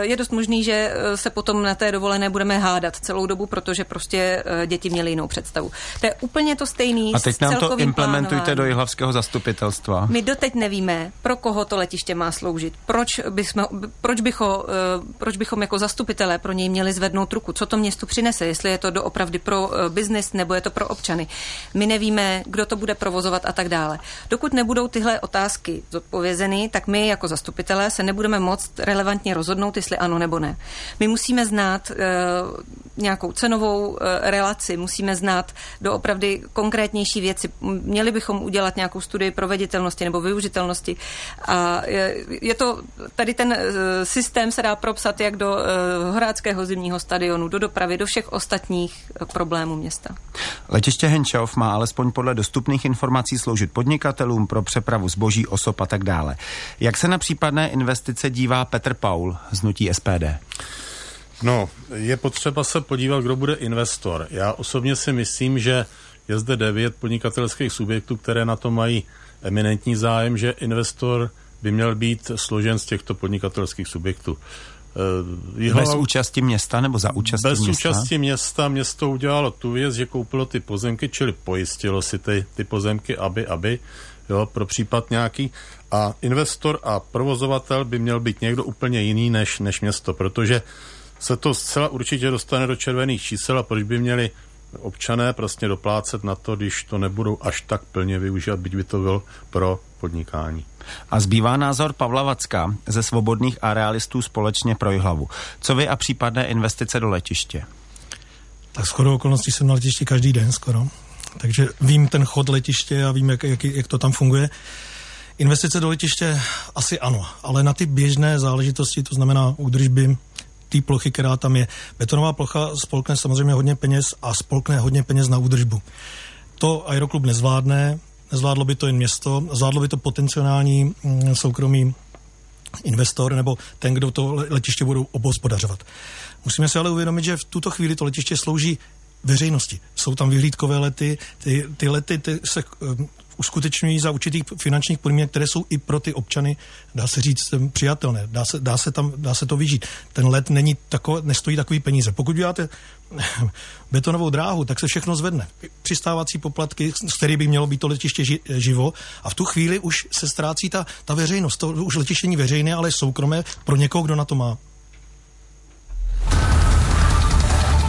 je dost možný, že se potom na té dovolené budeme hádat celou dobu, protože prostě děti měly jinou představu. To je úplně to stejný. A teď nám to implementujte do jihlavského zastupitelstva. My doteď nevíme, pro koho to letiště má sloužit. Proč, bychom, proč, bycho, eh, proč bychom jako zastupitelé pro něj měli zvednout ruku? Co to městu přinese? Jestli je to doopravdy pro eh, biznis nebo je to pro občany. My nevíme, kdo to bude provozovat a tak dále. Dokud nebudou tyhle otázky zodpovězeny, tak my jako zastupitelé se nebudeme moct relevantně rozhodnout, jestli ano nebo ne. My musíme znát uh, nějakou cenovou relaci, musíme znát doopravdy konkrétnější věci, měli bychom udělat nějakou studii proveditelnosti nebo využitelnosti. A je, je to, tady ten eh, systém se dá propsat jak do uh, Horáckého zimního stadionu, do dopravy, do všech ostatních eh, problémů města. Letiště Henčov má alespoň podle dostupných informací sloužit podnikatelům pro přepravu zboží, osob a tak dále. Jak se na případné investice dívá Petr Paul z Nutí SPD? No, je potřeba se podívat, kdo bude investor. Já osobně si myslím, že je zde devět podnikatelských subjektů, které na to mají eminentní zájem, že investor by měl být složen z těchto podnikatelských subjektů. Eh, jeho, bez účasti města nebo za účasti bez města? Bez účasti města město udělalo tu věc, že koupilo ty pozemky, čili pojistilo si ty, ty pozemky, aby, aby, jo, pro případ nějaký. A investor a provozovatel by měl být někdo úplně jiný než, než město, protože se to zcela určitě dostane do červených čísel a proč by měli občané prostě doplácet na to, když to nebudou až tak plně využívat, byť by to byl pro podnikání. A zbývá názor Pavla Vacka ze Svobodných a realistů společně pro hlavu. Co vy a případné investice do letiště? Tak skoro okolností jsem na letišti každý den skoro. Takže vím ten chod letiště a vím, jak, jak, jak to tam funguje. Investice do letiště asi ano, ale na ty běžné záležitosti, to znamená údržby, té plochy, která tam je. Betonová plocha spolkne samozřejmě hodně peněz a spolkne hodně peněz na údržbu. To Aeroklub nezvládne, nezvládlo by to jen město, zvládlo by to potenciální mm, soukromý investor nebo ten, kdo to letiště budou obhospodařovat. Musíme si ale uvědomit, že v tuto chvíli to letiště slouží veřejnosti. Jsou tam vyhlídkové lety, ty, ty lety ty se um, uskutečňují za určitých finančních podmínek, které jsou i pro ty občany, dá se říct, přijatelné. Dá se, dá se, tam, dá se to vyžít. Ten let není tako, nestojí takový peníze. Pokud uděláte betonovou dráhu, tak se všechno zvedne. Přistávací poplatky, z který by mělo být to letiště ži, živo a v tu chvíli už se ztrácí ta, ta veřejnost. To už letiště není veřejné, ale soukromé pro někoho, kdo na to má.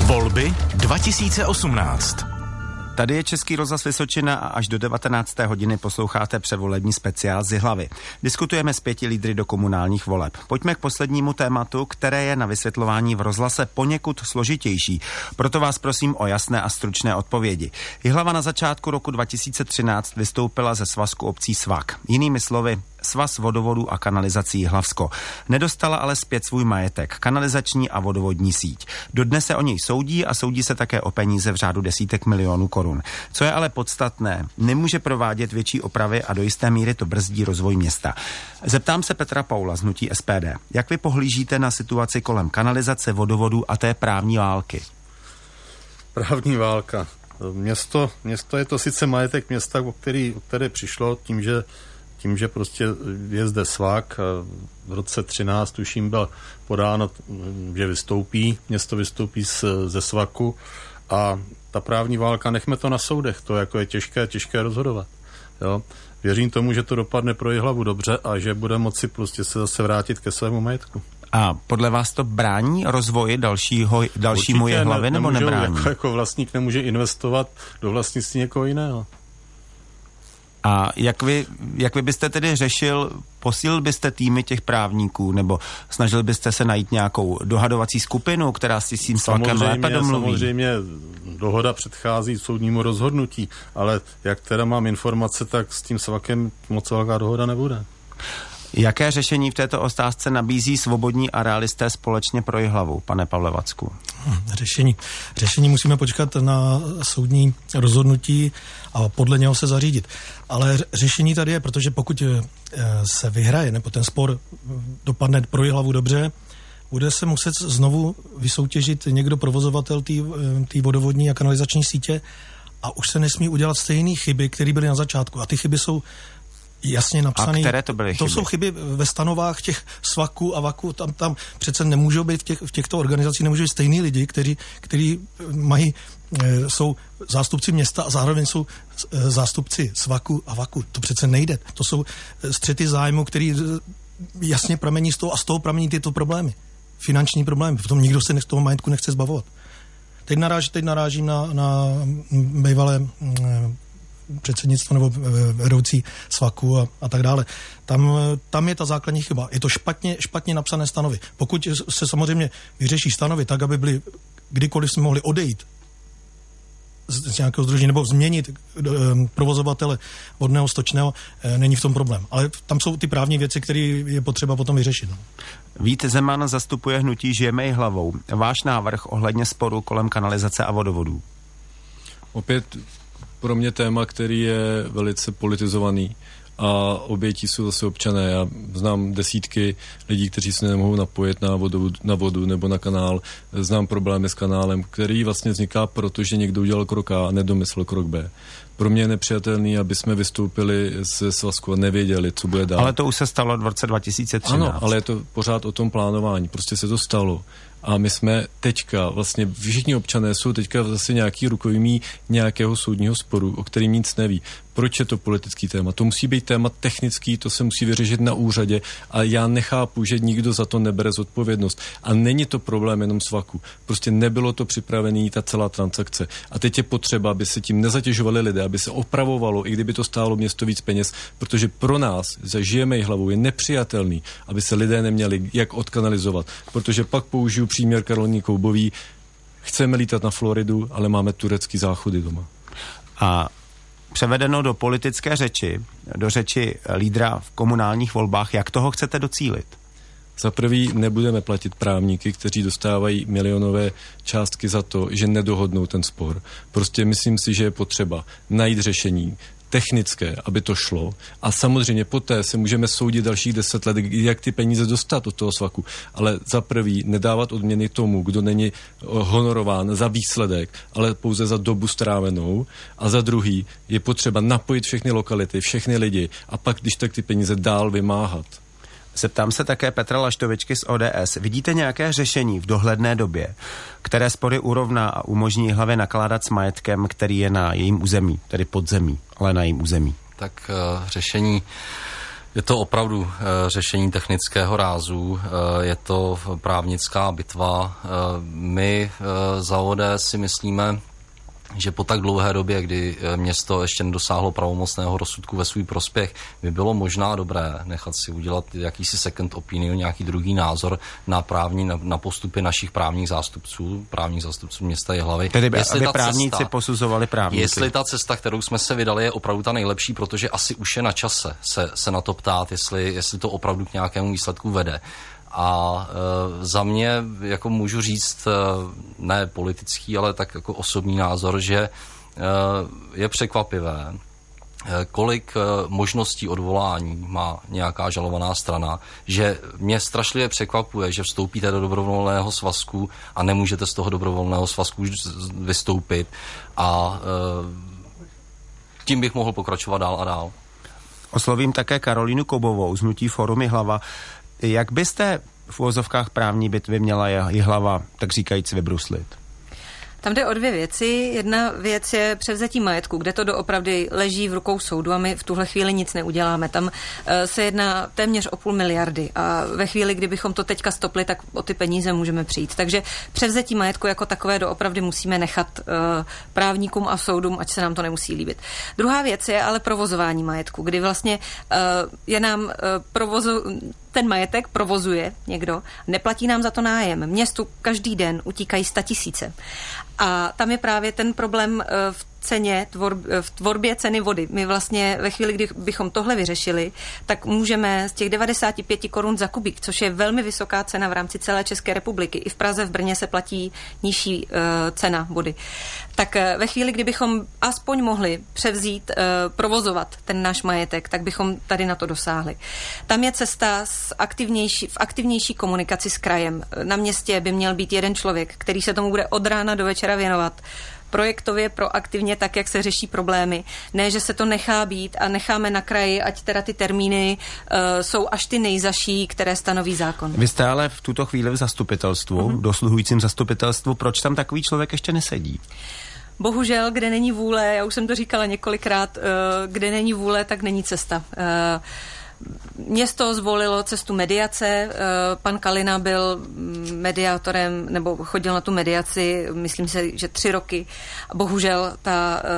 Volby 2018. Tady je Český rozhlas Vysočina a až do 19. hodiny posloucháte převolební speciál z hlavy. Diskutujeme s pěti lídry do komunálních voleb. Pojďme k poslednímu tématu, které je na vysvětlování v rozhlase poněkud složitější. Proto vás prosím o jasné a stručné odpovědi. Jihlava na začátku roku 2013 vystoupila ze svazku obcí Svak. Jinými slovy, Svaz vodovodů a kanalizací Hlavsko. Nedostala ale zpět svůj majetek, kanalizační a vodovodní síť. Dodnes se o něj soudí a soudí se také o peníze v řádu desítek milionů korun. Co je ale podstatné, nemůže provádět větší opravy a do jisté míry to brzdí rozvoj města. Zeptám se Petra Paula z Hnutí SPD. Jak vy pohlížíte na situaci kolem kanalizace, vodovodů a té právní války? Právní válka. Město, město je to sice majetek města, o který, o které přišlo tím, že tím, že prostě je zde svak, v roce 13 tuším byl podáno, že vystoupí, město vystoupí z, ze svaku a ta právní válka, nechme to na soudech, to jako je těžké, těžké rozhodovat. Jo? Věřím tomu, že to dopadne pro hlavu dobře a že bude moci prostě se zase vrátit ke svému majetku. A podle vás to brání rozvoji dalšího, dalšímu Určitě hlavy ne, nebo nebrání? Jako, jako vlastník nemůže investovat do vlastnictví někoho jiného. A jak vy, jak vy byste tedy řešil, posílil byste týmy těch právníků, nebo snažil byste se najít nějakou dohadovací skupinu, která si s tím tlakem lépe domluví? Samozřejmě dohoda předchází soudnímu rozhodnutí, ale jak teda mám informace, tak s tím svakem moc velká dohoda nebude. Jaké řešení v této otázce nabízí svobodní a realisté společně pro hlavu, pane Pavlevacku? Hm, řešení. Řešení musíme počkat na soudní rozhodnutí a podle něho se zařídit. Ale řešení tady je, protože pokud eh, se vyhraje, nebo ten spor dopadne pro hlavu dobře, bude se muset znovu vysoutěžit někdo provozovatel té eh, vodovodní a kanalizační sítě a už se nesmí udělat stejné chyby, které byly na začátku. A ty chyby jsou jasně napsané. A které to byly chyby? To jsou chyby ve stanovách těch svaků a vaků. Tam, tam přece nemůžou být v, těch, v těchto organizacích nemůžou být stejní lidi, kteří, kteří mají, e, jsou zástupci města a zároveň jsou e, zástupci svaku a vaku. To přece nejde. To jsou střety zájmu, který jasně pramení z toho a z toho pramení tyto problémy. Finanční problémy. Potom nikdo se z toho majetku nechce zbavovat. Teď, naráž, teď narážím na, na bývalé předsednictvo nebo vedoucí svaku a, a tak dále. Tam, tam je ta základní chyba. Je to špatně, špatně napsané stanovy. Pokud se samozřejmě vyřeší stanovy tak, aby byly kdykoliv jsme mohli odejít z nějakého združení nebo změnit eh, provozovatele vodného stočného, eh, není v tom problém. Ale tam jsou ty právní věci, které je potřeba potom vyřešit. No. Vít Zeman zastupuje hnutí Žijeme i hlavou. Váš návrh ohledně sporu kolem kanalizace a vodovodů? Opět pro mě téma, který je velice politizovaný a obětí jsou zase občané. Já znám desítky lidí, kteří se nemohou napojit na vodu, na vodu nebo na kanál. Znám problémy s kanálem, který vlastně vzniká, protože někdo udělal krok A a nedomyslel krok B. Pro mě je nepřijatelný, aby jsme vystoupili ze svazku a nevěděli, co bude dál. Ale to už se stalo v roce 2013. Ano, ale je to pořád o tom plánování. Prostě se to stalo. A my jsme teďka, vlastně všichni občané jsou teďka zase nějaký rukojmí nějakého soudního sporu, o kterým nic neví. Proč je to politický téma? To musí být téma technický, to se musí vyřešit na úřadě a já nechápu, že nikdo za to nebere zodpovědnost. A není to problém jenom svaku. Prostě nebylo to připravené, ta celá transakce. A teď je potřeba, aby se tím nezatěžovali lidé, aby se opravovalo, i kdyby to stálo město víc peněz, protože pro nás, za žijeme hlavou, je nepřijatelný, aby se lidé neměli jak odkanalizovat. Protože pak použiju příměr Karolíny Koubový, chceme lítat na Floridu, ale máme turecký záchody doma. A převedeno do politické řeči, do řeči lídra v komunálních volbách, jak toho chcete docílit? Za prvý nebudeme platit právníky, kteří dostávají milionové částky za to, že nedohodnou ten spor. Prostě myslím si, že je potřeba najít řešení technické, aby to šlo. A samozřejmě poté se můžeme soudit dalších deset let, jak ty peníze dostat od toho svaku. Ale za prvý nedávat odměny tomu, kdo není honorován za výsledek, ale pouze za dobu strávenou. A za druhý je potřeba napojit všechny lokality, všechny lidi a pak, když tak ty peníze dál vymáhat. Zeptám se také Petra Laštovičky z ODS. Vidíte nějaké řešení v dohledné době, které spory urovná a umožní hlavě nakládat s majetkem, který je na jejím území, tedy podzemí, ale na jejím území? Tak uh, řešení je to opravdu uh, řešení technického rázu, uh, je to právnická bitva. My za ODS si myslíme, že po tak dlouhé době, kdy eh, město ještě nedosáhlo pravomocného rozsudku ve svůj prospěch, by bylo možná dobré nechat si udělat jakýsi second opinion, nějaký druhý názor na právní, na, na postupy našich právních zástupců, právních zástupců města hlavy. Tedy jestli aby právníci cesta, posuzovali právníky. Jestli ta cesta, kterou jsme se vydali, je opravdu ta nejlepší, protože asi už je na čase se, se na to ptát, jestli, jestli to opravdu k nějakému výsledku vede. A e, za mě, jako můžu říct, e, ne politický, ale tak jako osobní názor, že e, je překvapivé, e, kolik e, možností odvolání má nějaká žalovaná strana, že mě strašlivě překvapuje, že vstoupíte do dobrovolného svazku a nemůžete z toho dobrovolného svazku vystoupit a e, tím bych mohl pokračovat dál a dál. Oslovím také Karolínu Kobovou z Nutí Forumy Hlava. Jak byste v úvozovkách právní bitvy měla je hlava, tak říkajíc, vybruslit? Tam jde o dvě věci. Jedna věc je převzetí majetku, kde to doopravdy leží v rukou soudu a my v tuhle chvíli nic neuděláme. Tam eh, se jedná téměř o půl miliardy a ve chvíli, kdybychom to teďka stopli, tak o ty peníze můžeme přijít. Takže převzetí majetku jako takové doopravdy musíme nechat uh, právníkům a soudům, ať se nám to nemusí líbit. Druhá věc je ale provozování majetku, kdy vlastně uh, je nám provozu, ten majetek provozuje někdo, neplatí nám za to nájem. Městu každý den utíkají tisíce. A tam je právě ten problém eh, v ceně, tvor, v tvorbě ceny vody. My vlastně ve chvíli, kdy bychom tohle vyřešili, tak můžeme z těch 95 korun za kubík, což je velmi vysoká cena v rámci celé České republiky. I v Praze, v Brně se platí nižší uh, cena vody. Tak uh, ve chvíli, kdybychom aspoň mohli převzít, uh, provozovat ten náš majetek, tak bychom tady na to dosáhli. Tam je cesta s aktivnější, v aktivnější komunikaci s krajem. Na městě by měl být jeden člověk, který se tomu bude od rána do večera věnovat projektově, proaktivně, tak, jak se řeší problémy. Ne, že se to nechá být a necháme na kraji, ať teda ty termíny uh, jsou až ty nejzaší, které stanoví zákon. Vy jste ale v tuto chvíli v zastupitelstvu, uh-huh. dosluhujícím zastupitelstvu. Proč tam takový člověk ještě nesedí? Bohužel, kde není vůle, já už jsem to říkala několikrát, uh, kde není vůle, tak není cesta. Město zvolilo cestu mediace. Eh, pan Kalina byl mediátorem, nebo chodil na tu mediaci, myslím si, že tři roky. Bohužel ta eh,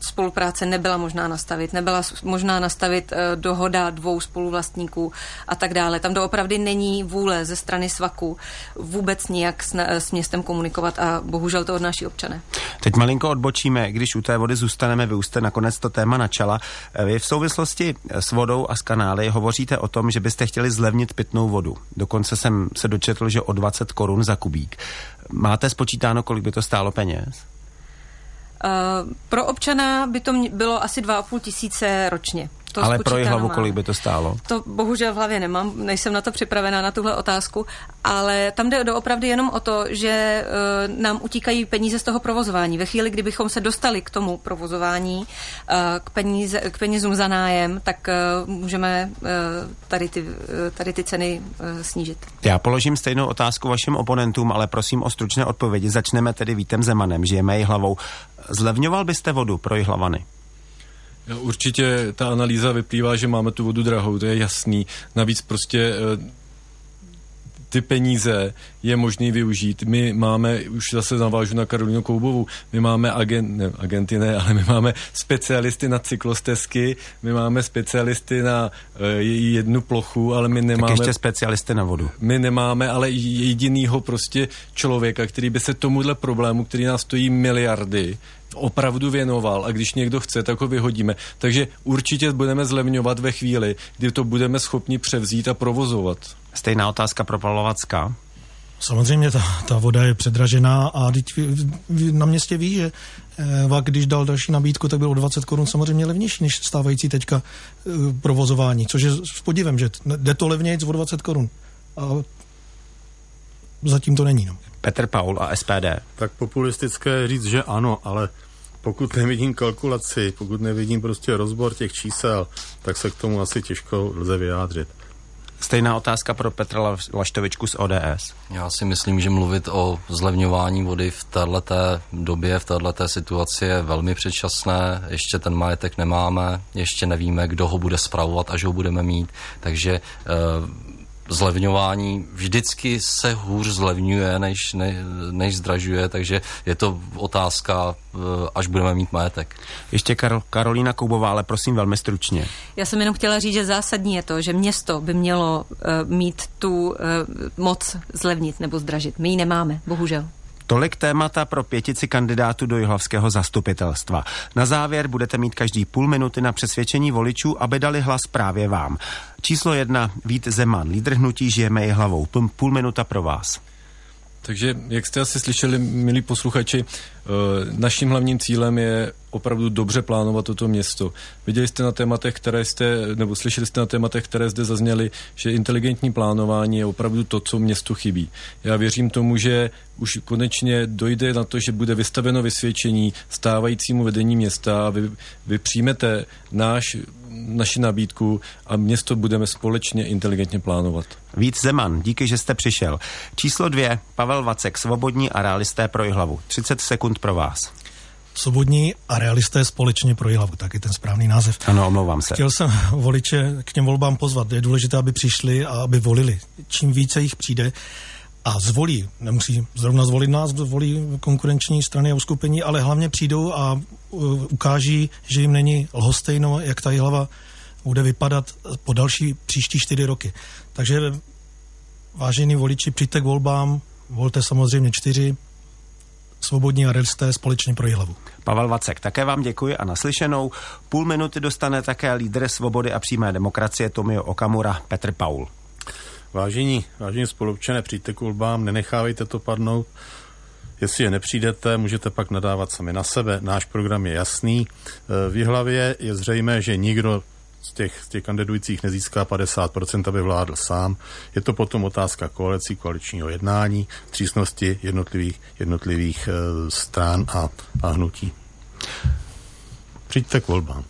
spolupráce nebyla možná nastavit. Nebyla možná nastavit eh, dohoda dvou spoluvlastníků a tak dále. Tam doopravdy není vůle ze strany svaku vůbec nijak s, s městem komunikovat a bohužel to odnáší občané. Teď malinko odbočíme, když u té vody zůstaneme, vy už jste nakonec to téma načala. Vy v souvislosti s vodou a s kanály hovoříte o tom, že byste chtěli zlevnit pitnou vodu. Dokonce jsem se dočetl, že o 20 korun za kubík. Máte spočítáno, kolik by to stálo peněz? Uh, pro občana by to bylo asi 2,5 tisíce ročně. To Ale pro hlavu kolik by to stálo? To bohužel v hlavě nemám, nejsem na to připravená na tuhle otázku, ale tam jde doopravdy jenom o to, že uh, nám utíkají peníze z toho provozování. Ve chvíli, kdybychom se dostali k tomu provozování, uh, k, peníze, k penězům za nájem, tak uh, můžeme uh, tady, ty, uh, tady ty ceny uh, snížit. Já položím stejnou otázku vašim oponentům, ale prosím o stručné odpovědi. Začneme tedy Vítem Zemanem, žijeme hlavou. Zlevňoval byste vodu pro hlavany? Určitě ta analýza vyplývá, že máme tu vodu drahou, to je jasný. Navíc prostě eh, ty peníze je možný využít. My máme, už zase navážu na Karolinu Koubovou, my máme agent, ne, agenty ne, ale my máme specialisty na cyklostezky, my máme specialisty na uh, jednu plochu, ale my nemáme... Tak ještě specialisty na vodu. My nemáme ale jedinýho prostě člověka, který by se tomuhle problému, který nás stojí miliardy, opravdu věnoval a když někdo chce, tak ho vyhodíme. Takže určitě budeme zlevňovat ve chvíli, kdy to budeme schopni převzít a provozovat. Stejná otázka pro Pavlovacka. Samozřejmě ta, ta voda je předražená a teď na městě ví, že eh, VAK, když dal další nabídku, tak bylo 20 korun samozřejmě levnější než stávající teďka eh, provozování, což je s podivem, že jde to levněji o 20 korun. A zatím to není. No. Petr Paul a SPD. Tak populistické říct, že ano, ale pokud nevidím kalkulaci, pokud nevidím prostě rozbor těch čísel, tak se k tomu asi těžko lze vyjádřit. Stejná otázka pro Petra Laštovičku z ODS. Já si myslím, že mluvit o zlevňování vody v této době, v této situaci je velmi předčasné. Ještě ten majetek nemáme, ještě nevíme, kdo ho bude spravovat, až ho budeme mít. Takže eh, zlevňování vždycky se hůř zlevňuje, než, ne, než zdražuje, takže je to otázka, eh, až budeme mít majetek. Ještě Karol, Karolína Koubová, ale prosím velmi stručně. Já jsem jenom chtěla říct, že zásadní je to, že město by mělo uh, mít tu uh, moc zlevnit nebo zdražit. My ji nemáme, bohužel. Tolik témata pro pětici kandidátů do jihlavského zastupitelstva. Na závěr budete mít každý půl minuty na přesvědčení voličů, aby dali hlas právě vám. Číslo jedna, Vít Zeman, lídr hnutí Žijeme je hlavou. Půl minuta pro vás. Takže, jak jste asi slyšeli, milí posluchači, eh, naším hlavním cílem je opravdu dobře plánovat toto město. Viděli jste na tématech, které jste, nebo slyšeli jste na tématech, které zde zazněly, že inteligentní plánování je opravdu to, co městu chybí. Já věřím tomu, že už konečně dojde na to, že bude vystaveno vysvědčení stávajícímu vedení města a vy, vy přijmete náš naši nabídku a město budeme společně inteligentně plánovat. Víc Zeman, díky, že jste přišel. Číslo dvě, Pavel Vacek, svobodní a realisté pro hlavu. 30 sekund pro vás. Svobodní a realisté společně pro hlavu, tak je ten správný název. Ano, omlouvám se. Chtěl jsem voliče k těm volbám pozvat. Je důležité, aby přišli a aby volili. Čím více jich přijde, a zvolí, nemusí zrovna zvolit nás, zvolí konkurenční strany a uskupení, ale hlavně přijdou a uh, ukáží, že jim není lhostejno, jak ta hlava bude vypadat po další příští čtyři roky. Takže vážení voliči, přijďte k volbám, volte samozřejmě čtyři, svobodní a realisté společně pro hlavu. Pavel Vacek, také vám děkuji a naslyšenou. Půl minuty dostane také lídr svobody a přímé demokracie Tomio Okamura Petr Paul. Vážení, vážení spolupčané, přijďte k volbám, nenechávejte to padnout. Jestli je nepřijdete, můžete pak nadávat sami na sebe. Náš program je jasný. E, v hlavě je zřejmé, že nikdo z těch, z těch kandidujících nezíská 50%, aby vládl sám. Je to potom otázka koalicí, koaličního jednání, přísnosti jednotlivých, jednotlivých e, stran a, a hnutí. Přijďte k volbám.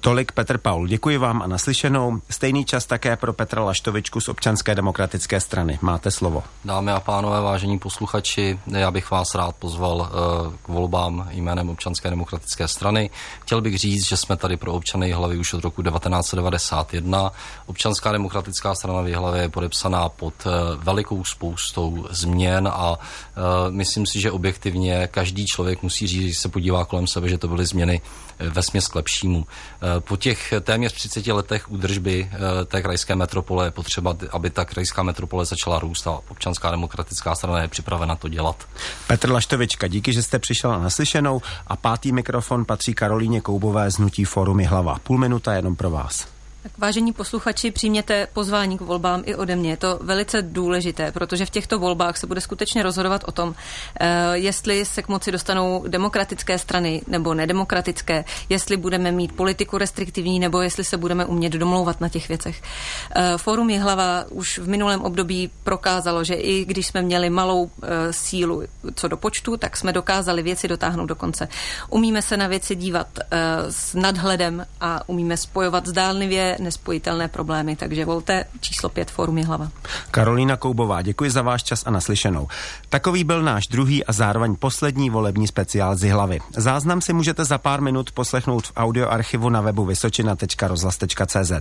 Tolik Petr Paul. Děkuji vám a naslyšenou. Stejný čas také pro Petra Laštovičku z občanské demokratické strany. Máte slovo. Dámy a pánové, vážení posluchači, já bych vás rád pozval uh, k volbám jménem občanské demokratické strany. Chtěl bych říct, že jsme tady pro občany hlavy už od roku 1991. Občanská demokratická strana v hlavě je podepsaná pod uh, velikou spoustou změn a uh, myslím si, že objektivně každý člověk musí říct, když se podívá kolem sebe, že to byly změny ve směs k lepšímu. Eh, po těch téměř 30 letech údržby eh, té krajské metropole je potřeba, aby ta krajská metropole začala růst a občanská demokratická strana je připravena to dělat. Petr Laštovička, díky, že jste přišel na naslyšenou a pátý mikrofon patří Karolíně Koubové z Nutí Forum Hlava. Půl minuta jenom pro vás. Tak vážení posluchači, přijměte pozvání k volbám i ode mě. Je to velice důležité, protože v těchto volbách se bude skutečně rozhodovat o tom, eh, jestli se k moci dostanou demokratické strany nebo nedemokratické, jestli budeme mít politiku restriktivní nebo jestli se budeme umět domlouvat na těch věcech. Eh, Fórum hlava už v minulém období prokázalo, že i když jsme měli malou eh, sílu co do počtu, tak jsme dokázali věci dotáhnout do konce. Umíme se na věci dívat s nadhledem a umíme spojovat zdálnivě nespojitelné problémy, takže volte číslo 5 Fórum hlava. Karolína Koubová, děkuji za váš čas a naslyšenou. Takový byl náš druhý a zároveň poslední volební speciál z hlavy. Záznam si můžete za pár minut poslechnout v audioarchivu na webu vysočina.rozhlas.cz.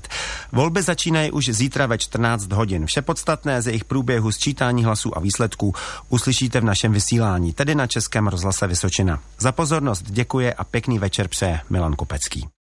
Volby začínají už zítra ve 14 hodin. Vše podstatné z jejich průběhu, sčítání hlasů a výsledků uslyšíte v našem vysílání, tedy na Českém rozhlase Vysočina. Za pozornost děkuje a pěkný večer přeje Milan Kopecký.